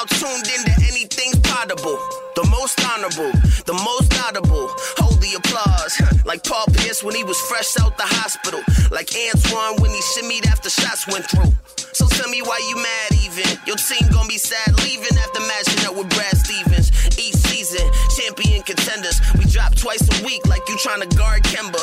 now tuned into anything potable. The most honorable, the most audible. Hold the applause. Like Paul Pierce when he was fresh out the hospital. Like Antoine when he shimmied after shots went through. So tell me why you mad even. Your team gonna be sad leaving after matching up with Brad Stevens. Each season, champion contenders. We twice a week like you trying to guard Kemba.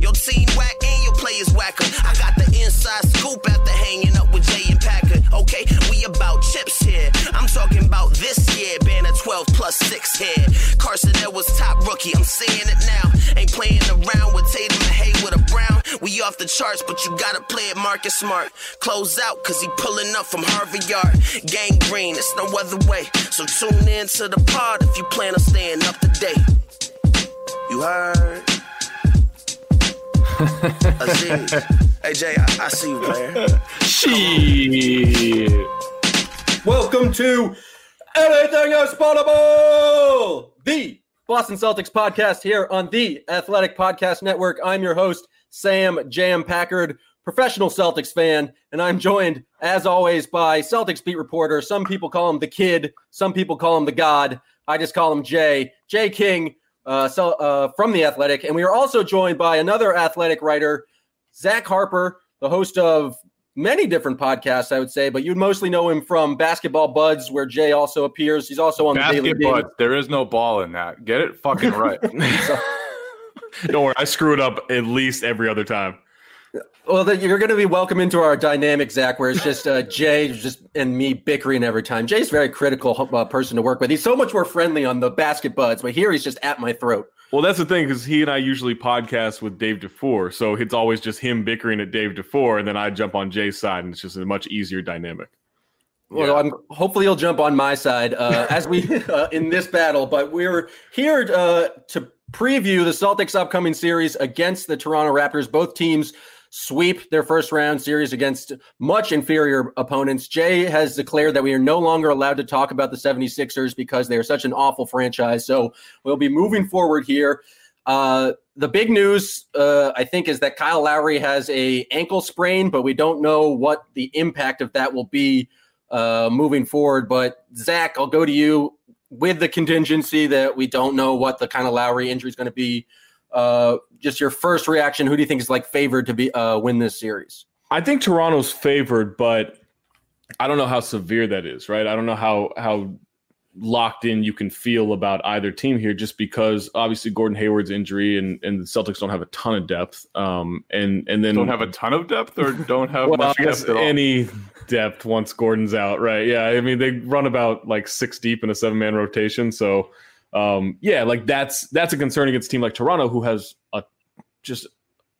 Your team whack and your players whacker. I got the inside scoop after hanging up with Jay and Packer. Okay, we about chips here. I'm talking about this year. Banner 12 plus 6 here. Carson was top rookie. I'm seeing it now. Ain't playing around with Tatum and Hayward or Brown. We off the charts, but you gotta play it Marcus Smart. Close out, cause he pulling up from Harvard Yard. Gang green, it's no other way. So tune in to the pod if you plan on staying up to date. You heard? Aziz. hey, Jay, I, I see you, player. Shit. Welcome to Anything is Possible, the Boston Celtics podcast here on the Athletic Podcast Network. I'm your host, Sam Jam Packard, professional Celtics fan, and I'm joined, as always, by Celtics beat reporter. Some people call him the kid, some people call him the god. I just call him Jay, Jay King, uh, so, uh, from the Athletic. And we are also joined by another Athletic writer, Zach Harper, the host of many different podcasts, I would say, but you'd mostly know him from Basketball Buds, where Jay also appears. He's also on the Daily Basketball. Bean. There is no ball in that. Get it fucking right. Don't worry, I screw it up at least every other time. Well, you're going to be welcome into our dynamic, Zach, where it's just uh, Jay just and me bickering every time. Jay's a very critical uh, person to work with. He's so much more friendly on the Basket Buds, but here he's just at my throat. Well, that's the thing because he and I usually podcast with Dave DuFour, so it's always just him bickering at Dave DuFour, and then I jump on Jay's side, and it's just a much easier dynamic. Well, I'm hopefully he'll jump on my side uh, as we uh, in this battle. But we're here uh, to preview the Celtics' upcoming series against the Toronto Raptors. Both teams sweep their first round series against much inferior opponents. Jay has declared that we are no longer allowed to talk about the 76ers because they are such an awful franchise. So we'll be moving forward here. Uh, the big news, uh, I think, is that Kyle Lowry has a ankle sprain, but we don't know what the impact of that will be uh, moving forward. But Zach, I'll go to you with the contingency that we don't know what the kind of Lowry injury is going to be. Uh, just your first reaction. Who do you think is like favored to be uh, win this series? I think Toronto's favored, but I don't know how severe that is, right? I don't know how how locked in you can feel about either team here, just because obviously Gordon Hayward's injury and, and the Celtics don't have a ton of depth. Um, and and then don't have a ton of depth or don't have well, much depth at all. any depth once Gordon's out, right? Yeah, I mean they run about like six deep in a seven man rotation, so um, yeah, like that's that's a concern against a team like Toronto who has a just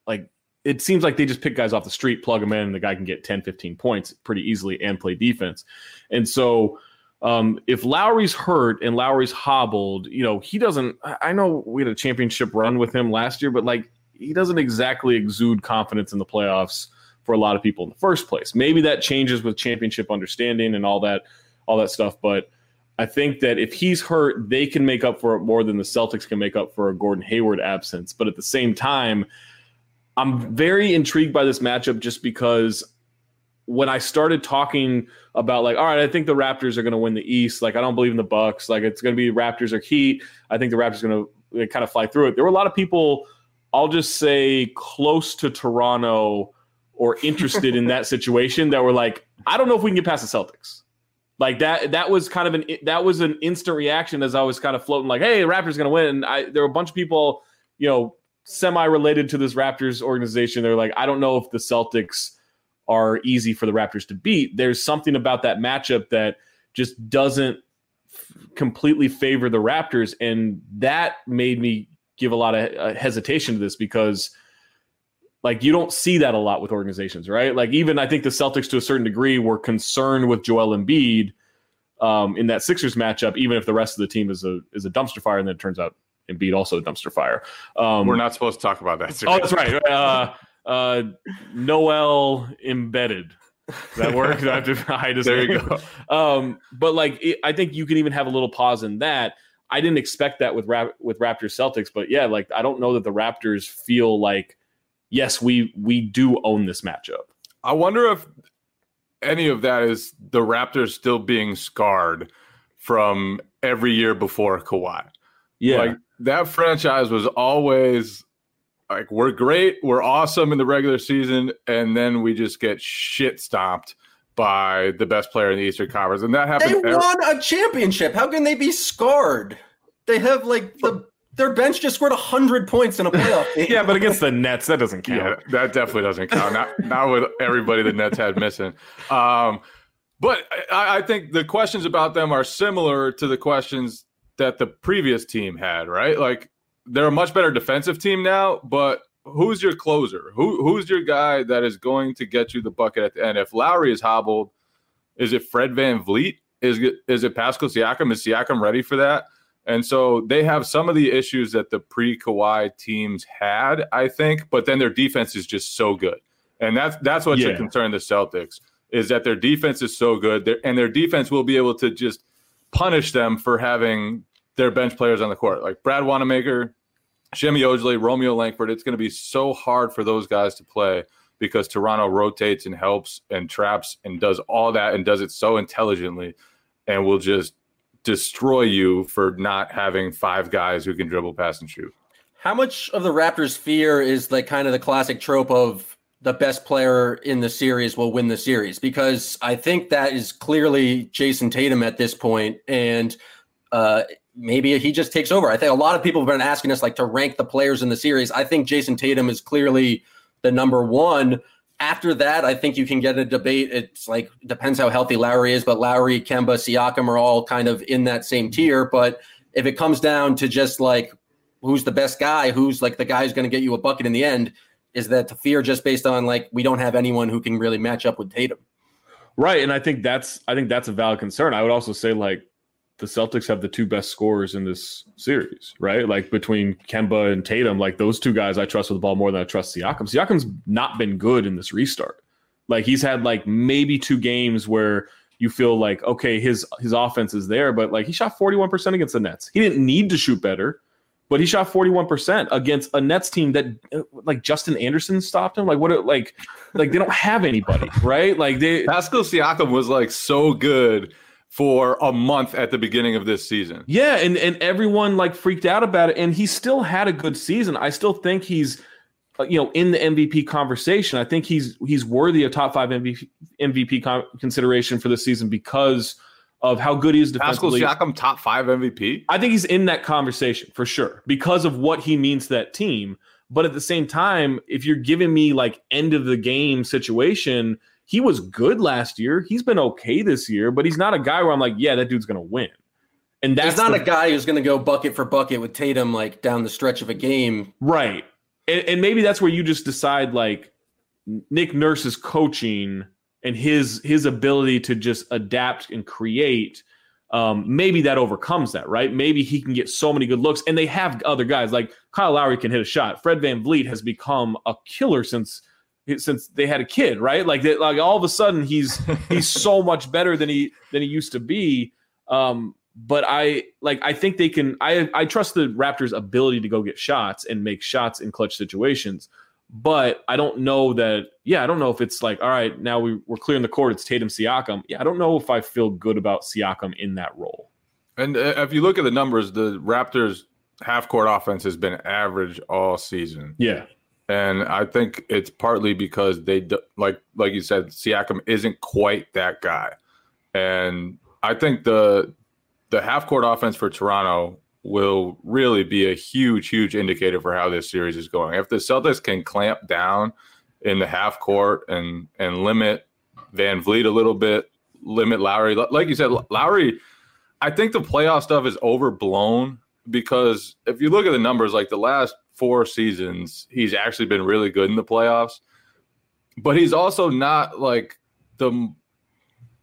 like it seems like they just pick guys off the street, plug them in, and the guy can get 10, 15 points pretty easily and play defense. And so um, if Lowry's hurt and Lowry's hobbled, you know, he doesn't. I I know we had a championship run with him last year, but like he doesn't exactly exude confidence in the playoffs for a lot of people in the first place. Maybe that changes with championship understanding and all that, all that stuff. But I think that if he's hurt, they can make up for it more than the Celtics can make up for a Gordon Hayward absence. But at the same time, I'm very intrigued by this matchup just because when I started talking about like, all right, I think the Raptors are going to win the East. Like, I don't believe in the Bucks. Like, it's going to be Raptors or Heat. I think the Raptors are going to kind of fly through it. There were a lot of people, I'll just say, close to Toronto or interested in that situation that were like, I don't know if we can get past the Celtics. Like that, that was kind of an that was an instant reaction as I was kind of floating like, "Hey, the Raptors to win." And I there were a bunch of people, you know, semi related to this Raptors organization. They're like, "I don't know if the Celtics are easy for the Raptors to beat." There's something about that matchup that just doesn't f- completely favor the Raptors, and that made me give a lot of uh, hesitation to this because like you don't see that a lot with organizations, right? Like even I think the Celtics to a certain degree were concerned with Joel Embiid um, in that Sixers matchup, even if the rest of the team is a is a dumpster fire, and then it turns out Embiid also a dumpster fire. Um, We're not supposed to talk about that. Oh, that's right. Uh, uh, Noel embedded. Does that work? I have to hide his There you name? Um, but like, it, I think you can even have a little pause in that. I didn't expect that with Rap- with Raptors Celtics, but yeah, like I don't know that the Raptors feel like yes, we we do own this matchup. I wonder if any of that is the Raptors still being scarred from every year before Kawhi. Yeah. Like that franchise was always like we're great, we're awesome in the regular season, and then we just get shit stomped by the best player in the Eastern Conference, and that They happened. every- won a championship. How can they be scarred? They have like the their bench just scored hundred points in a playoff game. yeah, but against the Nets, that doesn't count. Yeah, that definitely doesn't count. Not not with everybody the Nets had missing. Um, but I, I think the questions about them are similar to the questions that the previous team had. Right, like they're a much better defensive team now, but. Who's your closer? Who who's your guy that is going to get you the bucket at the end? If Lowry is hobbled, is it Fred VanVleet? Is it, is it Pascal Siakam? Is Siakam ready for that? And so they have some of the issues that the pre Kawhi teams had, I think, but then their defense is just so good. And that's that's what should Yeah. concern the Celtics is that their defense is so good, and their defense will be able to just punish them for having their bench players on the court, like Brad Wanamaker, Semi Ojeleye, Romeo Langford. It's going to be so hard for those guys to play because Toronto rotates and helps and traps and does all that and does it so intelligently, and will just destroy you for not having five guys who can dribble, pass, and shoot. How much of the Raptors' fear is like kind of the classic trope of the best player in the series will win the series? Because I think that is clearly Jayson Tatum at this point, and uh, maybe he just takes over. I think a lot of people have been asking us like to rank the players in the series. I think Jayson Tatum is clearly the number one. After that, I think you can get a debate. It's like depends how healthy Lowry is, but Lowry, Kemba, Siakam are all kind of in that same tier. But if it comes down to just like who's the best guy, who's like the guy who's going to get you a bucket in the end, is that the fear just based on like we don't have anyone who can really match up with Tatum? Right, and I think that's I think that's a valid concern. I would also say like the Celtics have the two best scorers in this series, right? Like between Kemba and Tatum, like those two guys I trust with the ball more than I trust Siakam. Siakam's not been good in this restart. Like he's had like maybe two games where you feel like okay, his his offense is there, but like he shot 41% against the Nets. He didn't need to shoot better, but he shot 41% against a Nets team that uh, like Justin Anderson stopped him. Like what like like they don't have anybody, right? Like they Pascal Siakam was like so good for a month at the beginning of this season. Yeah, and and everyone like freaked out about it, and he still had a good season. I still think he's, uh, you know, in the MVP conversation. I think he's he's worthy of top five MVP MVP con- consideration for this season because of how good he is Pascal defensively. Siakam top five MVP. I think he's in that conversation for sure because of what he means to that team. But at the same time, if you're giving me like end of the game situation, he was good last year. He's been okay this year, but he's not a guy where I'm like, yeah, that dude's gonna win. And that's He's not the- a guy who's going to go bucket for bucket with Tatum like down the stretch of a game. Right. And, and maybe that's where you just decide like Nick Nurse's coaching and his his ability to just adapt and create. Um, maybe that overcomes that, right? Maybe he can get so many good looks, and they have other guys like Kyle Lowry can hit a shot. Fred VanVleet has become a killer since since they had a kid, right? Like that, like all of a sudden he's he's so much better than he than he used to be. Um, but I like I think they can I I trust the Raptors' ability to go get shots and make shots in clutch situations. But I don't know that yeah, I don't know if it's like, all right, now we, we're clearing the court, it's Tatum Siakam. Yeah, I don't know if I feel good about Siakam in that role. And uh, if you look at the numbers, the Raptors half court offense has been average all season. Yeah. And I think it's partly because they like like you said, Siakam isn't quite that guy. And I think the the half court offense for Toronto will really be a huge, huge indicator for how this series is going. If the Celtics can clamp down in the half court and and limit VanVleet a little bit, limit Lowry, like you said, Lowry. I think the playoff stuff is overblown because if you look at the numbers, like the last four seasons, he's actually been really good in the playoffs. But he's also not like the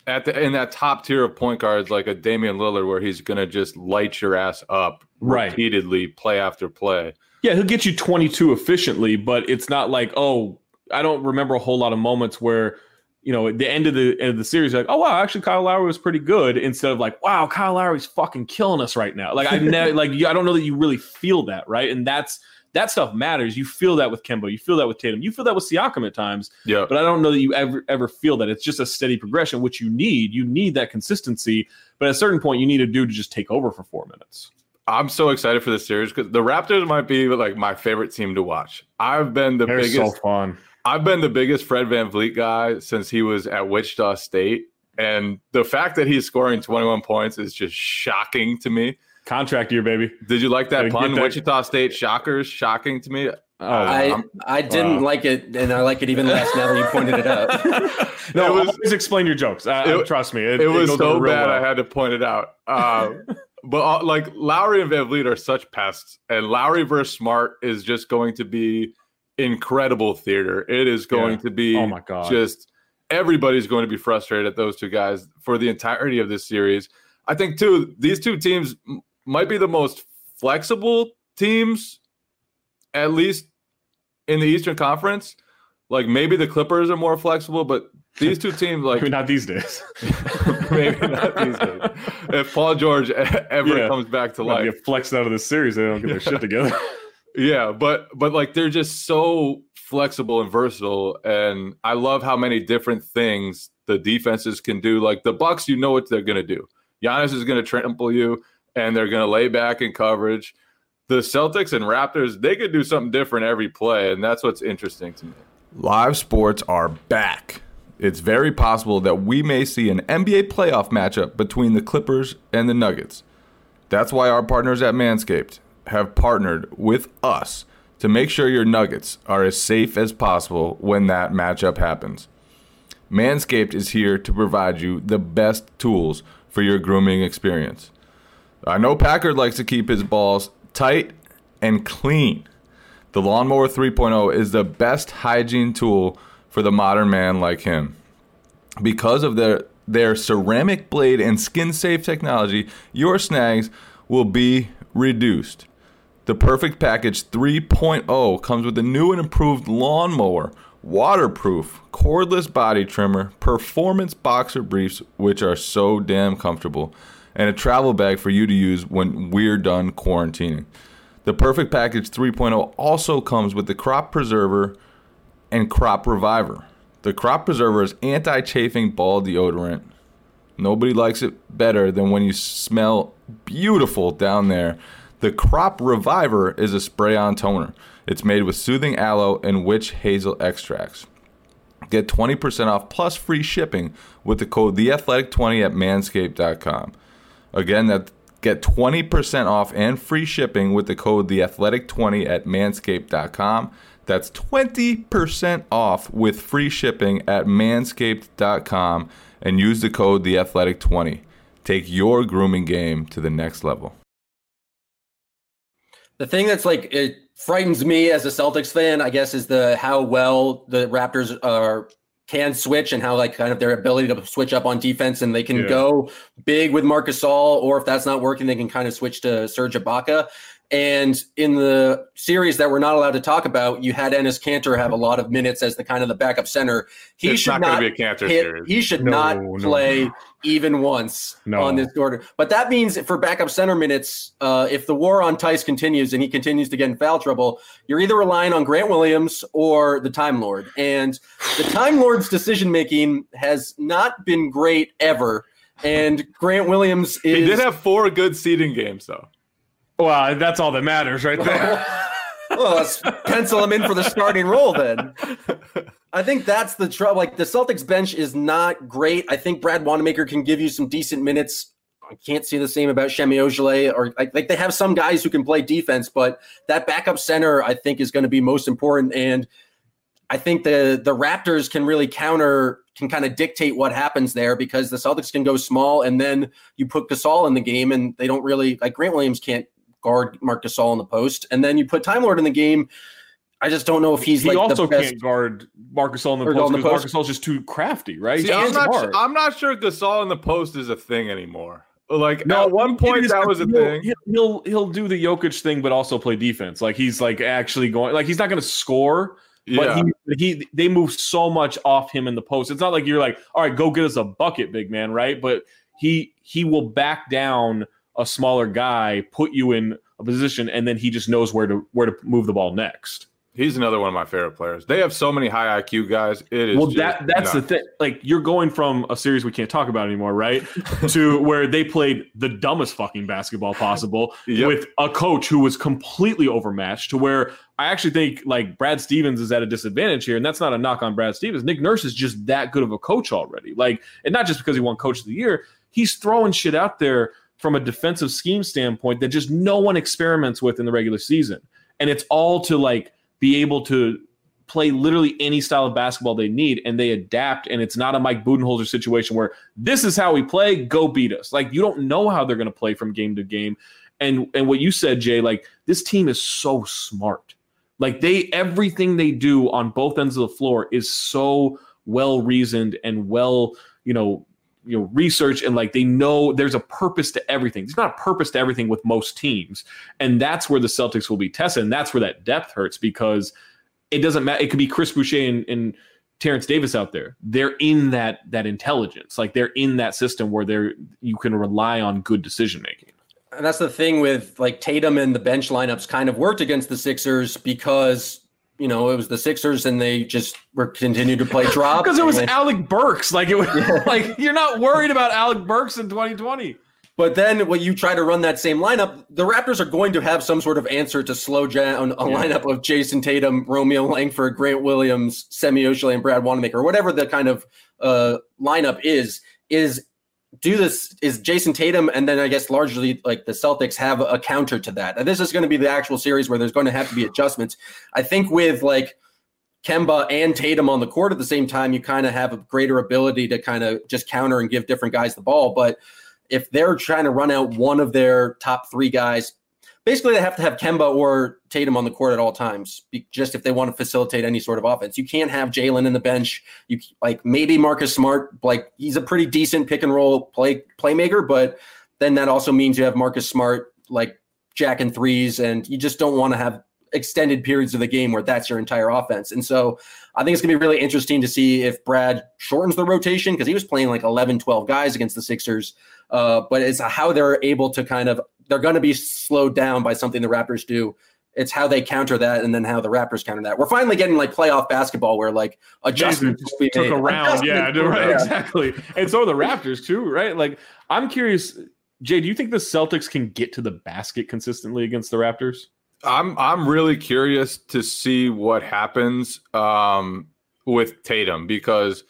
at the in that top tier of point guards like a Damian Lillard where he's gonna just light your ass up Right. repeatedly play after play. Yeah, he'll get you 22 efficiently, but it's not like, oh, I don't remember a whole lot of moments where, you know, at the end of the end of the series, like, oh wow, actually Kyle Lowry was pretty good, instead of like, wow, Kyle Lowry's fucking killing us right now. Like I never like I don't know that you really feel that, right? And that's that stuff matters. You feel that with Kemba, you feel that with Tatum, you feel that with Siakam at times. Yeah. But I don't know that you ever ever feel that. It's just a steady progression, which you need. You need that consistency. But at a certain point, you need a dude to just take over for four minutes. I'm so excited for this series because the Raptors might be like my favorite team to watch. I've been the They're biggest so fun. I've been the biggest Fred VanVleet guy since he was at Wichita State. And the fact that he's scoring 21 points is just shocking to me. Contract year, baby. Did you like that Gotta pun? that- Wichita State Shockers, shocking to me. Oh, I, I'm- I didn't wow. like it, and I like it even less now that you pointed it out. no, it was- always explain your jokes. Uh, It- trust me, it, It was goes so bad well. I had to point it out. Uh, but uh, like Lowry and VanVleet are such pests, and Lowry versus Smart is just going to be incredible theater. It is going Yeah. to be Oh my god! just everybody's going to be frustrated at those two guys for the entirety of this series. I think too these two teams m- might be the most flexible teams, at least in the Eastern Conference. Like maybe the Clippers are more flexible, but these two teams, like mean, not these days. maybe not these days. If Paul George ever Yeah. comes back to life, get flexed out of this series. They don't get their shit together. yeah, but but like they're just so flexible and versatile, and I love how many different things the defenses can do. Like the Bucks, you know what they're gonna do. Giannis is gonna trample you, and they're gonna lay back in coverage. The Celtics and Raptors, they could do something different every play, and that's what's interesting to me. Live sports are back. It's very possible that we may see an NBA playoff matchup between the Clippers and the Nuggets. That's why our partners at Manscaped have partnered with us to make sure your Nuggets are as safe as possible when that matchup happens. Manscaped is here to provide you the best tools for your grooming experience. I know Packard likes to keep his balls tight and clean. The Lawnmower 3.0 is the best hygiene tool for the modern man like him. Because of their their ceramic blade and skin safe technology, your snags will be reduced. The Perfect Package 3.0 comes with a new and improved lawnmower, waterproof, cordless body trimmer, performance boxer briefs, which are so damn comfortable, and a travel bag for you to use when we're done quarantining. The Perfect Package 3.0 also comes with the Crop Preserver and Crop Reviver. The Crop Preserver is anti chafing ball deodorant. Nobody likes it better than when you smell beautiful down there. The Crop Reviver is a spray on toner. It's made with soothing aloe and witch hazel extracts. Get 20% off plus free shipping with the code TheAthletic20 at manscaped.com. Again, that get 20% off and free shipping with the code TheAthletic20 at manscaped.com. That's 20% off with free shipping at manscaped.com and use the code TheAthletic20. Take your grooming game to the next level. The thing that's like it frightens me as a Celtics fan, I guess, is the how well the Raptors are can switch and how like kind of their ability to switch up on defense and they can Yeah. go big with Marc Gasol, or if that's not working, they can kind of switch to Serge Ibaka. And in the series that we're not allowed to talk about, you had Enes Kanter have a lot of minutes as the kind of the backup center. He it's should not, not be a cancer hit- series. he should No, not no, play even once No. on this order. But that means for backup center minutes, uh, if the war on Theis continues and he continues to get in foul trouble, you're either relying on Grant Williams or the Time Lord. And the Time Lord's decision making has not been great ever. And Grant Williams is he did have four good seeding games, though. Well, that's all that matters, right there. well, let's pencil him in for the starting role then. I think that's the trouble. Like the Celtics bench is not great. I think Brad Wanamaker can give you some decent minutes. I can't see the same about Semi Ojeleye or like, like they have some guys who can play defense, but that backup center I think is going to be most important. And I think the the Raptors can really counter can kind of dictate what happens there because the Celtics can go small and then you put Gasol in the game and they don't really like Grant Williams can't guard Marc Gasol in the post and then you put Time Lord in the game. I just don't know if he's he like also the best. can't guard Marc Gasol in the post because. Marc Gasol's just too crafty, right? See, I'm not, smart. I'm not sure Gasol in the post is a thing anymore. Like No, at one point is- that was a he'll, thing. He'll, he'll he'll do the Jokic thing, but also play defense. Like he's like actually going. Like he's not going to score, Yeah, but he he they move so much off him in the post. It's not like you're like, all right, go get us a bucket, big man, right? But he he will back down a smaller guy, put you in a position, and then he just knows where to where to move the ball next. He's another one of my favorite players. They have so many high IQ guys. It is well. That that's nuts. the thing. Like you're going from a series we can't talk about anymore, right? to where they played the dumbest fucking basketball possible yep. with a coach who was completely overmatched. To where I actually think like Brad Stevens is at a disadvantage here, and that's not a knock on Brad Stevens. Nick Nurse is just that good of a coach already. Like, and not just because he won Coach of the Year, he's throwing shit out there from a defensive scheme standpoint that just no one experiments with in the regular season, and it's all to like be able to play literally any style of basketball they need and they adapt and it's not a Mike Budenholzer situation where this is how we play go beat us. Like you don't know how they're going to play from game to game. And and what you said Jay like this team is so smart. Like they everything they do on both ends of the floor is so well reasoned and well you know you know research and like they know there's a purpose to everything. There's not a purpose to everything with most teams, and that's where the Celtics will be tested, and that's where that depth hurts because it doesn't matter. It could be Chris Boucher and, and Terrence Davis out there. They're in that that intelligence, like they're in that system where they're you can rely on good decision making. And that's the thing with like Tatum and the bench lineups kind of worked against the Sixers because you know, it was the Sixers and they just were continued to play drop. Because it was Alec Burks. Like it was like you're not worried about Alec Burks in 2020. But then when you try to run that same lineup, the Raptors are going to have some sort of answer to slow down a yeah. lineup of Jayson Tatum, Romeo Langford, Grant Williams, Semi Ojeleye, and Brad Wanamaker, or whatever the kind of uh, lineup is, is do this is Jayson Tatum, and then I guess largely like the Celtics have a counter to that. And this is going to be the actual series where there's going to have to be adjustments. I think with like Kemba and Tatum on the court at the same time, you kind of have a greater ability to kind of just counter and give different guys the ball. But if they're trying to run out one of their top three guys basically they have to have Kemba or Tatum on the court at all times, just if they want to facilitate any sort of offense. You can't have Jaylen in the bench. You like maybe Marcus Smart, like he's a pretty decent pick and roll play playmaker, but then that also means you have Marcus Smart like jack and threes, and you just don't want to have extended periods of the game where that's your entire offense. And so I think it's going to be really interesting to see if Brad shortens the rotation because he was playing like 11, 12 guys against the Sixers. Uh, but it's how they're able to kind of they're going to be slowed down by something the Raptors do. It's how they counter that, and then how the Raptors counter that. We're finally getting like playoff basketball, where like adjustments took made. a round, yeah, right, exactly. And so the Raptors too, right? Like I'm curious, Jay, do you think the Celtics can get to the basket consistently against the Raptors? I'm I'm really curious to see what happens um, with Tatum because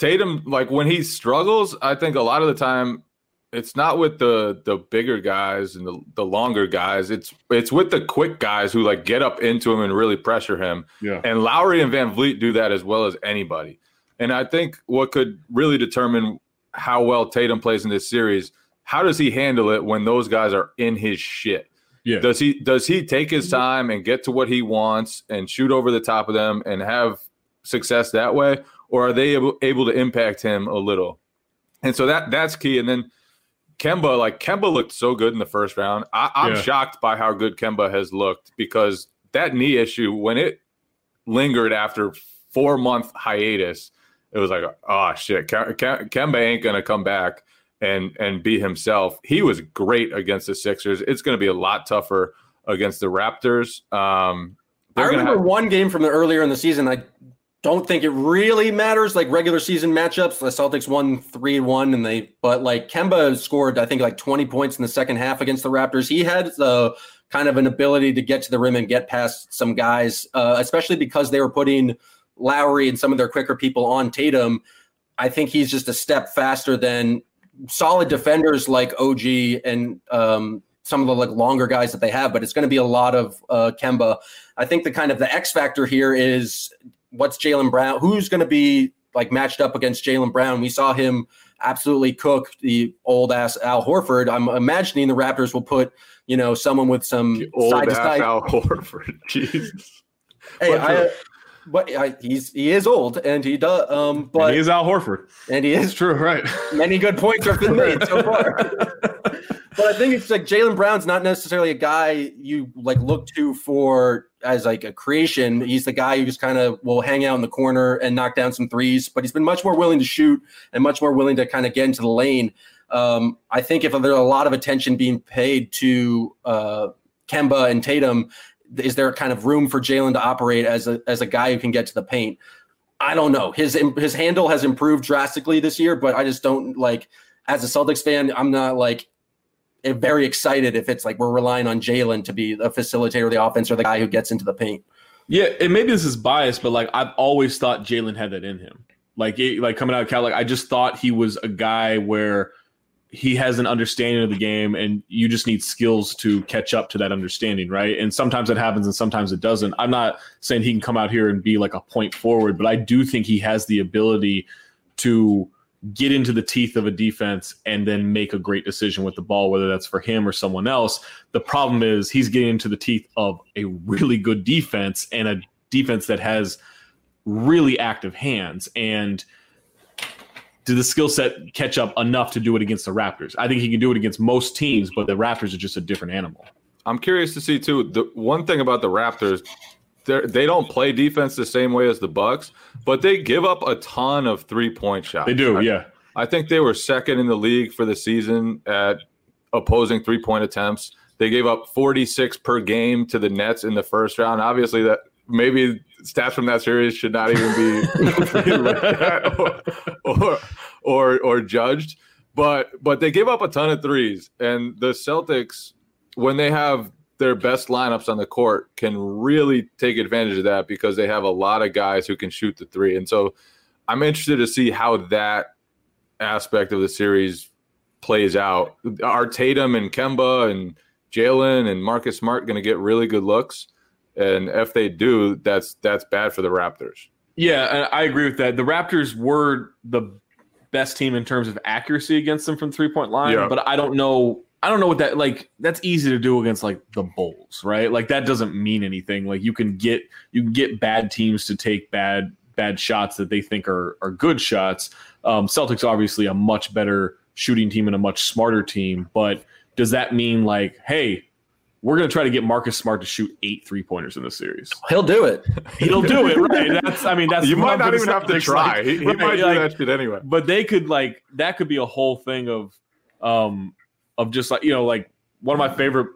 Tatum, like when he struggles, I think a lot of the time it's not with the the bigger guys and the, the longer guys. It's it's with the quick guys who like get up into him and really pressure him. Yeah. And Lowry and VanVleet do that as well as anybody. And I think what could really determine how well Tatum plays in this series, how does he handle it when those guys are in his shit? Yeah. Does he does he take his time and get to what he wants and shoot over the top of them and have success that way, or are they able, able to impact him a little? And so that that's key. And then Kemba, like Kemba looked so good in the first round. I, am yeah. shocked by how good Kemba has looked because that knee issue, when it lingered after four month hiatus, it was like, oh shit, Kemba ain't gonna come back and and be himself. He was great against the Sixers. It's gonna be a lot tougher against the Raptors. Um, I remember have- one game from the earlier in the season. I don't think it really matters like regular season matchups. The Celtics won 3 1 and they but like Kemba scored I think like 20 points in the second half against the Raptors. He had the kind of an ability to get to the rim and get past some guys, uh, especially because they were putting Lowry and some of their quicker people on Tatum. I think he's just a step faster than solid defenders like OG and um, some of the like longer guys that they have, but it's going to be a lot of uh, Kemba. I think the kind of the X factor here is what's Jaylen Brown? Who's going to be like matched up against Jaylen Brown? We saw him absolutely cook the old ass Al Horford. I'm imagining the Raptors will put you know someone with some old side ass side. Al Horford. Jesus. Hey, I, but I, he's he is old and he does. Um, but and he is Al Horford, and he is true, right? Many good points have been made so far. but I think it's like Jaylen Brown's not necessarily a guy you like look to for as like a creation. He's the guy who just kind of will hang out in the corner and knock down some threes, but he's been much more willing to shoot and much more willing to kind of get into the lane. Um, I think if there's a lot of attention being paid to uh, Kemba and Tatum, is there kind of room for Jaylen to operate as a as a guy who can get to the paint? I don't know. His his handle has improved drastically this year, but I just don't like as a Celtics fan, I'm not like Eh, very excited if it's like we're relying on Jaylen to be the facilitator of the offense or the guy who gets into the paint. Yeah, and maybe this is biased, but like I've always thought Jaylen had that in him. Like it, like coming out of Cal, like I just thought he was a guy where he has an understanding of the game and you just need skills to catch up to that understanding, right? And sometimes it happens and sometimes it doesn't. I'm not saying he can come out here and be like a point forward, but I do think he has the ability to get into the teeth of a defense and then make a great decision with the ball, whether that's for him or someone else. The problem is he's getting into the teeth of a really good defense and a defense that has really active hands. And did the skill set catch up enough to do it against the Raptors? I think he can do it against most teams, but the Raptors are just a different animal. I'm curious to see too. The one thing about the Raptors, they don't play defense the same way as the Bucks, but they give up a ton of three point shots. They do, I, yeah. I think they were second in the league for the season at opposing three point attempts. They gave up 46 per game to the Nets in the first round. Obviously, that maybe stats from that series should not even be or, or, or or judged. But but they give up a ton of threes, and the Celtics when they have their best lineups on the court can really take advantage of that because they have a lot of guys who can shoot the three. And so I'm interested to see how that aspect of the series plays out. Are Tatum and Kemba and Jaylen and Marcus Smart going to get really good looks? And if they do, that's that's bad for the Raptors. Yeah, I agree with that. The Raptors were the best team in terms of accuracy against them from three point line, yeah. but I don't know I don't know what that like that's easy to do against like the Bulls, right? Like that doesn't mean anything. Like you can get you can get bad teams to take bad bad shots that they think are are good shots. Um, Celtics obviously a much better shooting team and a much smarter team, but does that mean like, hey, we're going to try to get Marcus Smart to shoot eight three pointers in the series. He'll do it. He'll do it. Right. That's. I mean, that's. You might not even have to try. Like, he, he right, might do like, that shit anyway. But they could like that could be a whole thing of, um, of just like you know like one of my favorite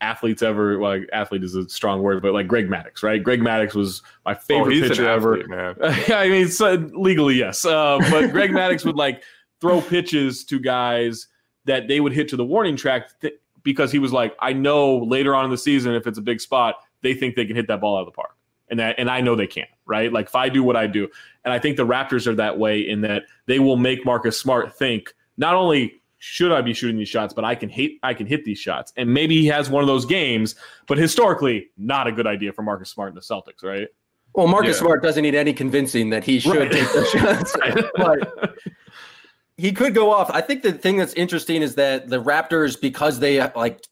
athletes ever. Well, like athlete is a strong word, but like Greg Maddux, right? Greg Maddux was my oh, favorite oh, pitcher athlete, ever. I mean, so, legally yes, uh, but Greg Maddux would like throw pitches to guys that they would hit to the warning track th- because he was like, I know later on in the season if it's a big spot, they think they can hit that ball out of the park. And that, and I know they can't, right? Like if I do what I do, and I think the Raptors are that way in that they will make Marcus Smart think not only should I be shooting these shots, but I can hit I can hit these shots. And maybe he has one of those games, but historically, not a good idea for Marcus Smart and the Celtics, right? Well, Marcus yeah. Smart doesn't need any convincing that he should right. take the shots. but he could go off. I think the thing that's interesting is that the Raptors, because they like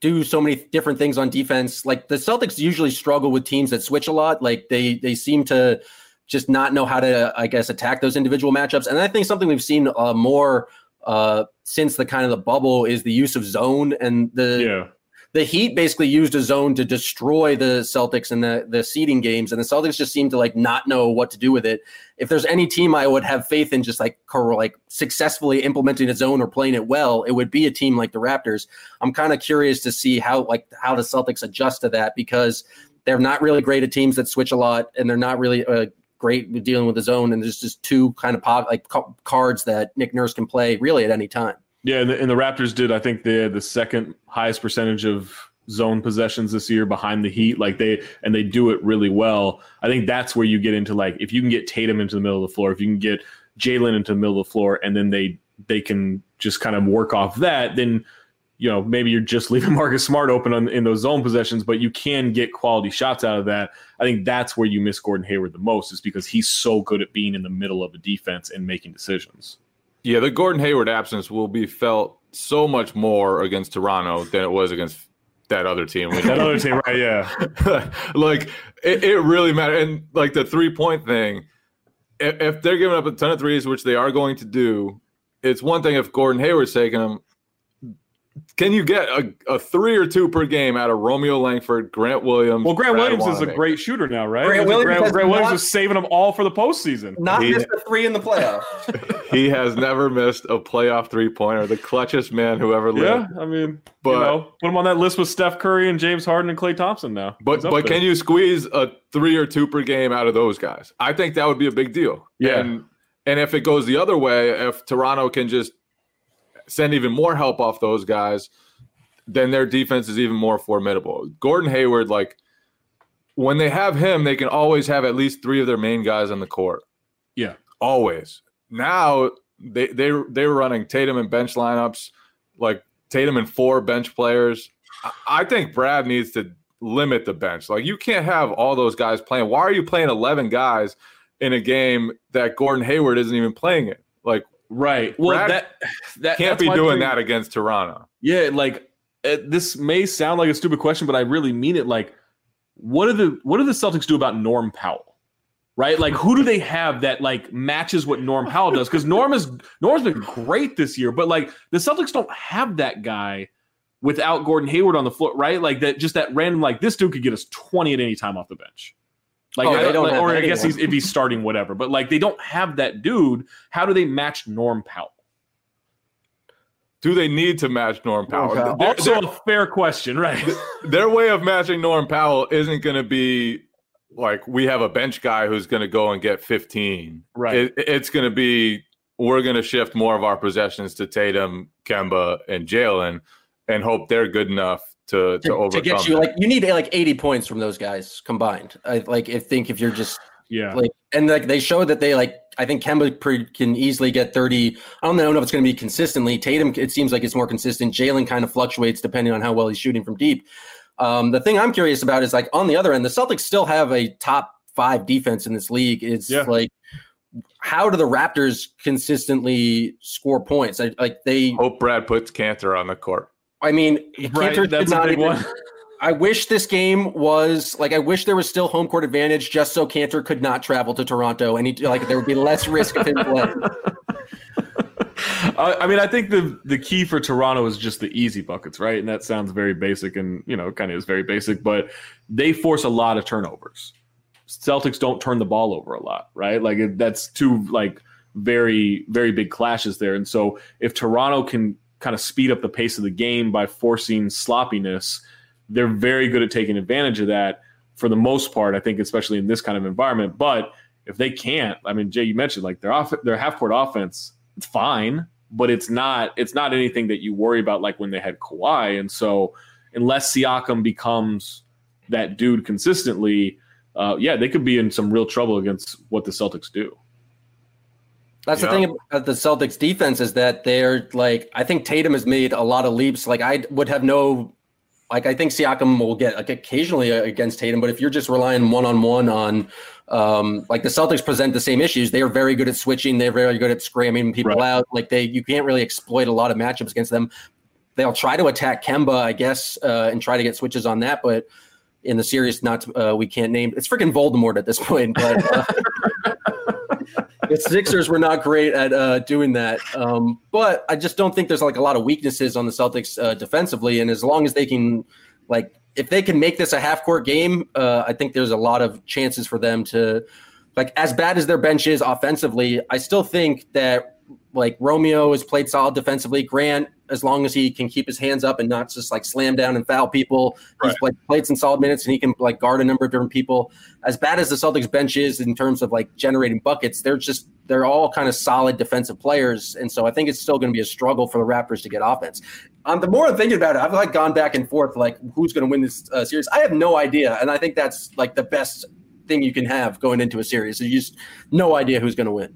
do so many different things on defense, like the Celtics usually struggle with teams that switch a lot. Like they they seem to just not know how to, I guess, attack those individual matchups. And I think something we've seen uh, more uh, since the kind of the bubble is the use of zone and the yeah. the Heat basically used a zone to destroy the Celtics in the the seeding games, and the Celtics just seem to like not know what to do with it. If there's any team I would have faith in, just like like successfully implementing a zone or playing it well, it would be a team like the Raptors. I'm kind of curious to see how like how the Celtics adjust to that because they're not really great at teams that switch a lot, and they're not really uh, great with dealing with the zone, and there's just two kind of pop, like cards that Nick Nurse can play really at any time. Yeah, and the, and the Raptors did. I think they had the second highest percentage of zone possessions this year behind the Heat. Like they and they do it really well. I think that's where you get into like if you can get Tatum into the middle of the floor, if you can get Jaylen into the middle of the floor, and then they they can just kind of work off that, then you know, maybe you're just leaving Marcus Smart open on, in those zone possessions, but you can get quality shots out of that. I think that's where you miss Gordon Hayward the most, is because he's so good at being in the middle of a defense and making decisions. Yeah, the Gordon Hayward absence will be felt so much more against Toronto than it was against that other team. that other team, right? Yeah. like it, it really matters. And like the three point thing, if, if they're giving up a ton of threes, which they are going to do, it's one thing if Gordon Hayward's taking them can you get a, a three or two per game out of Romeo Langford, Grant Williams? Well, Grant Brad Williams is a great shooter now, right? Grant Grant, Williams Grant, has Grant Williams not- is saving them all for the postseason. Not He- missed a three in the playoffs. He has never missed a playoff three pointer. The clutchest man who ever Yeah, lived. I mean, But- you know, put him on that list with Steph Curry and James Harden and Klay Thompson now. But but there. can you squeeze a three or two per game out of those guys? I think that would be a big deal. Yeah. And and if it goes the other way, if Toronto can just send even more help off those guys, then their defense is even more formidable. Gordon Hayward, like when they have him, they can always have at least three of their main guys on the court. Yeah. Always. Now they they they were running Tatum and bench lineups, like Tatum and four bench players. I- I think Brad needs to limit the bench. Like you can't have all those guys playing. Why are you playing 11 guys in a game that Gordon Hayward isn't even playing it? Like right? Well, Brad that that can't that's be doing thing. that against Toronto. Yeah, like uh, this may sound like a stupid question, but I really mean it. Like, what do the what do the Celtics do about Norm Powell? Right? Like, who do they have that like matches what Norm Powell does? Because Norm is Norm's been great this year, but like the Celtics don't have that guy without Gordon Hayward on the floor, right? Like that, just that random like this dude could get us twenty at any time off the bench. Like, Oh, they I- don't like- or I guess he's if he's starting whatever, but like they don't have that dude. How do they match Norm Powell? Do they need to match Norm Powell? Powell. Their, Also, their- a fair question, right? their way of matching Norm Powell isn't going to be like we have a bench guy who's going to go and get 15. Right. It, it's going to be we're going to shift more of our possessions to Tatum, Kemba, and Jaylen, and hope they're good enough to to, to, overcome. to get you that. like you need like 80 points from those guys combined. I like I think if you're just Yeah. like and like they showed that they like I think Kemba pre- can easily get 30. I don't know if it's going to be consistently. Tatum it seems like it's more consistent. Jaylen kind of fluctuates depending on how well he's shooting from deep. Um, the thing I'm curious about is like on the other end, the Celtics still have a top five defense in this league. It's Yeah. like how do the Raptors consistently score points? I, like they, hope Brad puts Kanter on the court. I mean, Right, Kanter did that's not even- one. I wish this game was like I wish there was still home court advantage just so Kanter could not travel to Toronto and he like there would be less risk of him playing. I I mean, I think the the key for Toronto is just the easy buckets, right? And that sounds very basic, and you know, kind of is very basic, but they force a lot of turnovers. Celtics don't turn the ball over a lot, right? Like it, that's two like very very big clashes there. And so if Toronto can kind of speed up the pace of the game by forcing sloppiness, they're very good at taking advantage of that for the most part. I think, especially in this kind of environment. But if they can't, I mean, Jay, you mentioned like their off their half court offense, it's fine, but it's not it's not anything that you worry about like when they had Kawhi. And so unless Siakam becomes that dude consistently, uh, yeah, they could be in some real trouble against what the Celtics do. That's Yeah. the thing about the Celtics defense is that they're like I think Tatum has made a lot of leaps. Like I would have no like I think Siakam will get like occasionally against Tatum, but if you're just relying one on one on um like the Celtics present the same issues. They are very good at switching, they're very good at scramming people Right. out. Like they you can't really exploit a lot of matchups against them. They'll try to attack Kemba, I guess, uh, and try to get switches on that, but in the series not uh, we can't name it's freaking Voldemort at this point, but uh, the Sixers were not great at uh, doing that. Um, but I just don't think there's like a lot of weaknesses on the Celtics uh, defensively. And as long as they can, like, if they can make this a half court game, uh, I think there's a lot of chances for them to, like, as bad as their bench is offensively, I still think that like Romeo has played solid defensively. Grant, as long as he can keep his hands up and not just like slam down and foul people, he's like played some solid minutes and he can like guard a number of different people. As bad as the Celtics bench is in terms of like generating buckets, they're just they're all kind of solid defensive players, and so I think it's still going to be a struggle for the Raptors to get offense. Um, the more I'm thinking about it, I've like gone back and forth like who's going to win this uh, series. I have no idea, and I think that's like the best thing you can have going into a series. You just no idea who's going to win.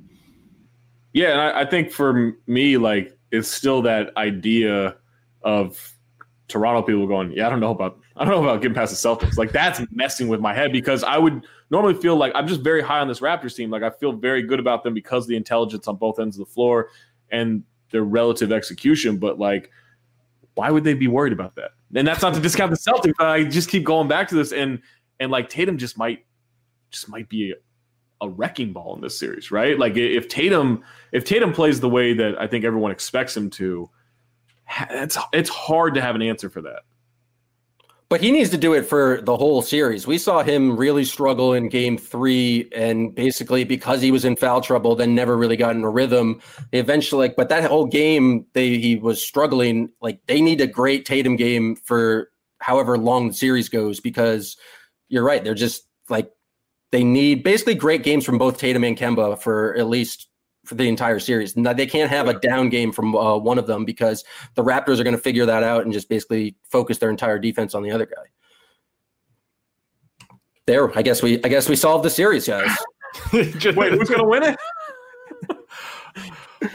Yeah, and I, I think for me, like, it's still that idea of Toronto people going, yeah, I don't know about, I don't know about getting past the Celtics. Like, that's messing with my head because I would normally feel like I'm just very high on this Raptors team. Like, I feel very good about them because the intelligence on both ends of the floor and their relative execution. But like, why would they be worried about that? And that's not to discount the Celtics. But I just keep going back to this, and and like Tatum just might, just might be a wrecking ball in this series, right? Like if Tatum if Tatum plays the way that I think everyone expects him to, it's it's hard to have an answer for that. But he needs to do it for the whole series. We saw him really struggle in game three, and basically because he was in foul trouble, then never really got in a rhythm. Eventually, like, but that whole game, they he was struggling. Like they need a great Tatum game for however long the series goes, because you're right. They're just like they need basically great games from both Tatum and Kemba for at least for the entire series. Now, they can't have a down game from uh, one of them because the Raptors are going to figure that out and just basically focus their entire defense on the other guy. There, I guess we I guess we solved the series, guys. just, Wait, who's going to win it?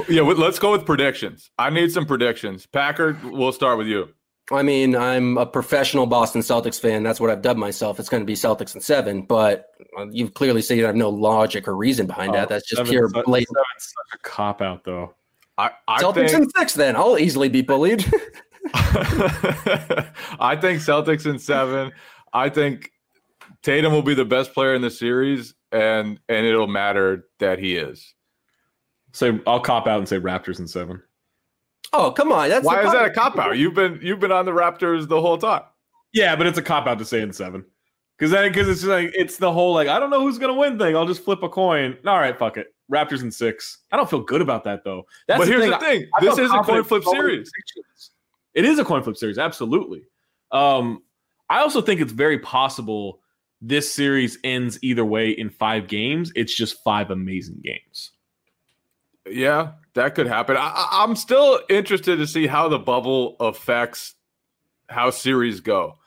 yeah, let's go with predictions. I need some predictions. Packard, we'll start with you. I mean, I'm a professional Boston Celtics fan. That's what I've dubbed myself. It's going to be Celtics and seven, but uh, you've clearly seen I have no logic or reason behind that. Oh, That's just seven, pure blatant. such a cop out, though. I, I Celtics think, and six, then I'll easily be bullied. I think Celtics in seven. I think Tatum will be the best player in the series, and and it'll matter that he is. So I'll cop out and say Raptors in seven. Oh, come on. That's why is that a cop out? You've been you've been on the Raptors the whole time. Yeah, but it's a cop out to say in seven. Because then because it's like it's the whole like I don't know who's gonna win thing. I'll just flip a coin. All right, fuck it. Raptors in six. I don't feel good about that though. That's but the here's thing. the thing. I, this is a coin flip series. It is a coin flip series, absolutely. Um, I also think it's very possible this series ends either way in five games. It's just five amazing games. Yeah, that could happen. I, am still interested to see how the bubble affects how series go.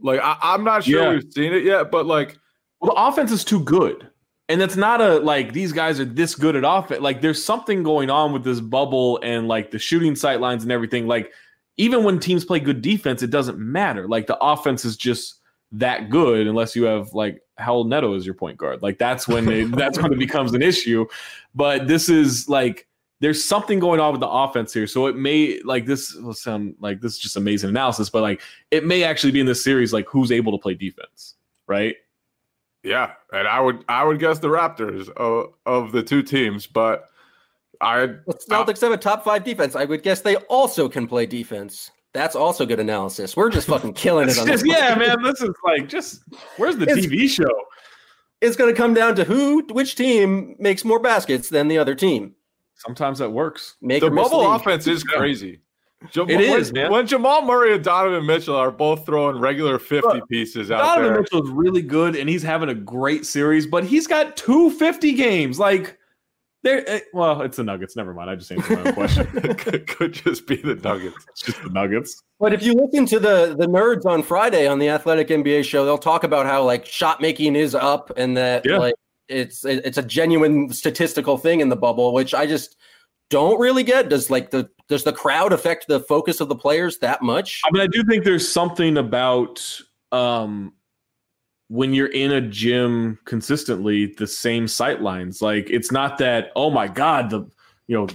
Like, I, am not sure yeah. we've seen it yet, but like, well, the offense is too good, and that's not a like these guys are this good at offense. Like, there's something going on with this bubble and like the shooting sight lines and everything. Like, even when teams play good defense, it doesn't matter. Like, the offense is just that good unless you have like Raul Neto as your point guard. Like that's when it, that's when it becomes an issue. But this is like there's something going on with the offense here. So it may like this will sound like this is just amazing analysis, but like it may actually be in this series like who's able to play defense, right? Yeah, and I would I would guess the Raptors of, of the two teams, but I Celtics have a top five defense. I would guess they also can play defense. That's also good analysis. We're just fucking killing it. On just, yeah, man. This is like just where's the it's, TV show? It's going to come down to who, which team makes more baskets than the other team. Sometimes that works. Make the bubble league. offense is crazy. Jamal, it is, when, man. When Jamal Murray and Donovan Mitchell are both throwing regular 50 Look, pieces out Donovan there. Mitchell is really good and he's having a great series, but he's got two 50 games. Like, there, eh, well, it's the Nuggets. Never mind. I just answered my own question. could, could just be the Nuggets. It's just the Nuggets. But if you listen to the the nerds on Friday on the Athletic NBA show, they'll talk about how like shot making is up and that yeah. like it's it's a genuine statistical thing in the bubble, which I just don't really get. Does like the does the crowd affect the focus of the players that much? I mean, I do think there's something about um when you're in a gym consistently, the same sight lines. Like it's not that, oh my God, the you know,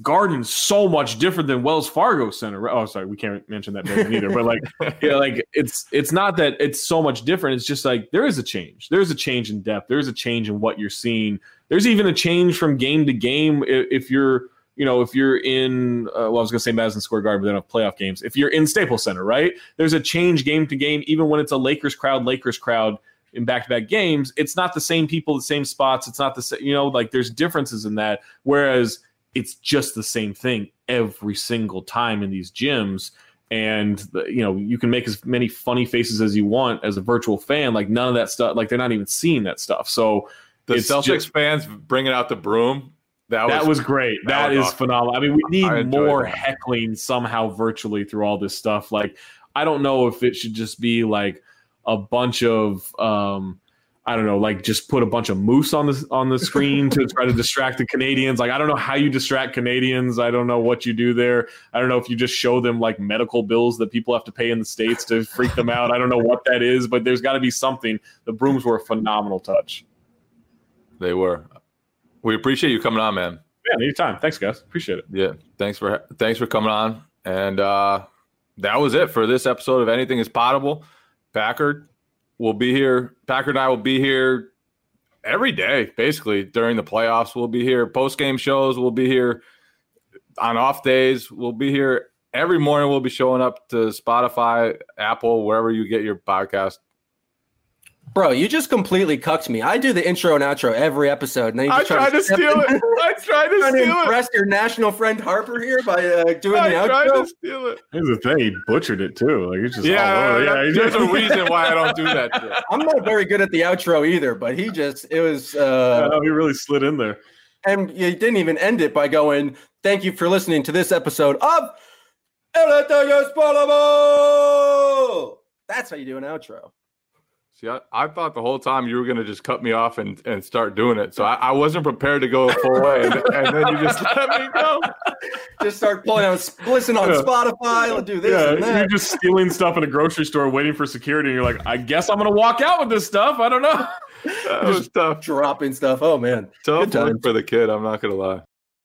garden's so much different than Wells Fargo Center. Oh, sorry, we can't mention that building either. But like, yeah, like it's it's not that it's so much different. It's just like there is a change. There's a change in depth. There's a change in what you're seeing. There's even a change from game to game. If you're you know, if you're in, uh, well, I was going to say Madison Square Garden, but then have playoff games. If you're in Staples Center, right? There's a change game to game, even when it's a Lakers crowd, Lakers crowd in back to back games. It's not the same people, the same spots. It's not the same, you know, like there's differences in that. Whereas it's just the same thing every single time in these gyms. And you know, you can make as many funny faces as you want as a virtual fan. Like none of that stuff. Like they're not even seeing that stuff. So the Celtics just, fans bringing out the broom that, that was, was, great. that, that is awesome. phenomenal. I mean, we need more that. heckling somehow virtually through all this stuff. Like, I don't know if it should just be like a bunch of um, I don't know, like just put a bunch of moose on the on the screen to try to distract the Canadians. Like I don't know how you distract Canadians. I don't know what you do there. I don't know if you just show them like medical bills that people have to pay in the states to freak them out. I don't know what that is, but there's got to be something. The brooms were a phenomenal touch. They were. We appreciate you coming on, man. Yeah, anytime. Thanks, guys. Appreciate it. Yeah, thanks for thanks for coming on. And uh, that was it for this episode of Anything Is Potable. Packard will be here. Packard and I will be here every day, basically during the playoffs. We'll be here. Post game shows. We'll be here on off days. We'll be here every morning we'll be showing up to Spotify, Apple, wherever you get your podcast. Bro, you just completely cucked me. I do the intro and outro every episode, and then you I just try tried to step steal in- it. I tried to trying to steal it. impress your national friend Harper here by uh, doing I the tried outro. to steal it. Here's the thing: he butchered it too. Like it's just all Yeah, yeah. he There's a reason why I don't do that. Shit. I'm not very good at the outro either, but he just it was uh Oh, he really slid in there. and he didn't even end it by going, Thank you for listening to this episode of El Detalle Spalamo. That's how you do an outro. See, I, I thought the whole time you were gonna just cut me off and, and start doing it. So I, I wasn't prepared to go full way, and, and then you just let me go. Just start pulling out listen on Yeah. Spotify, let's do this Yeah, and you're just stealing stuff in a grocery store, waiting for security, and you're like, I guess I'm gonna walk out with this stuff. I don't know. That was tough. dropping stuff. Oh man. Tough one for the kid. I'm not gonna lie.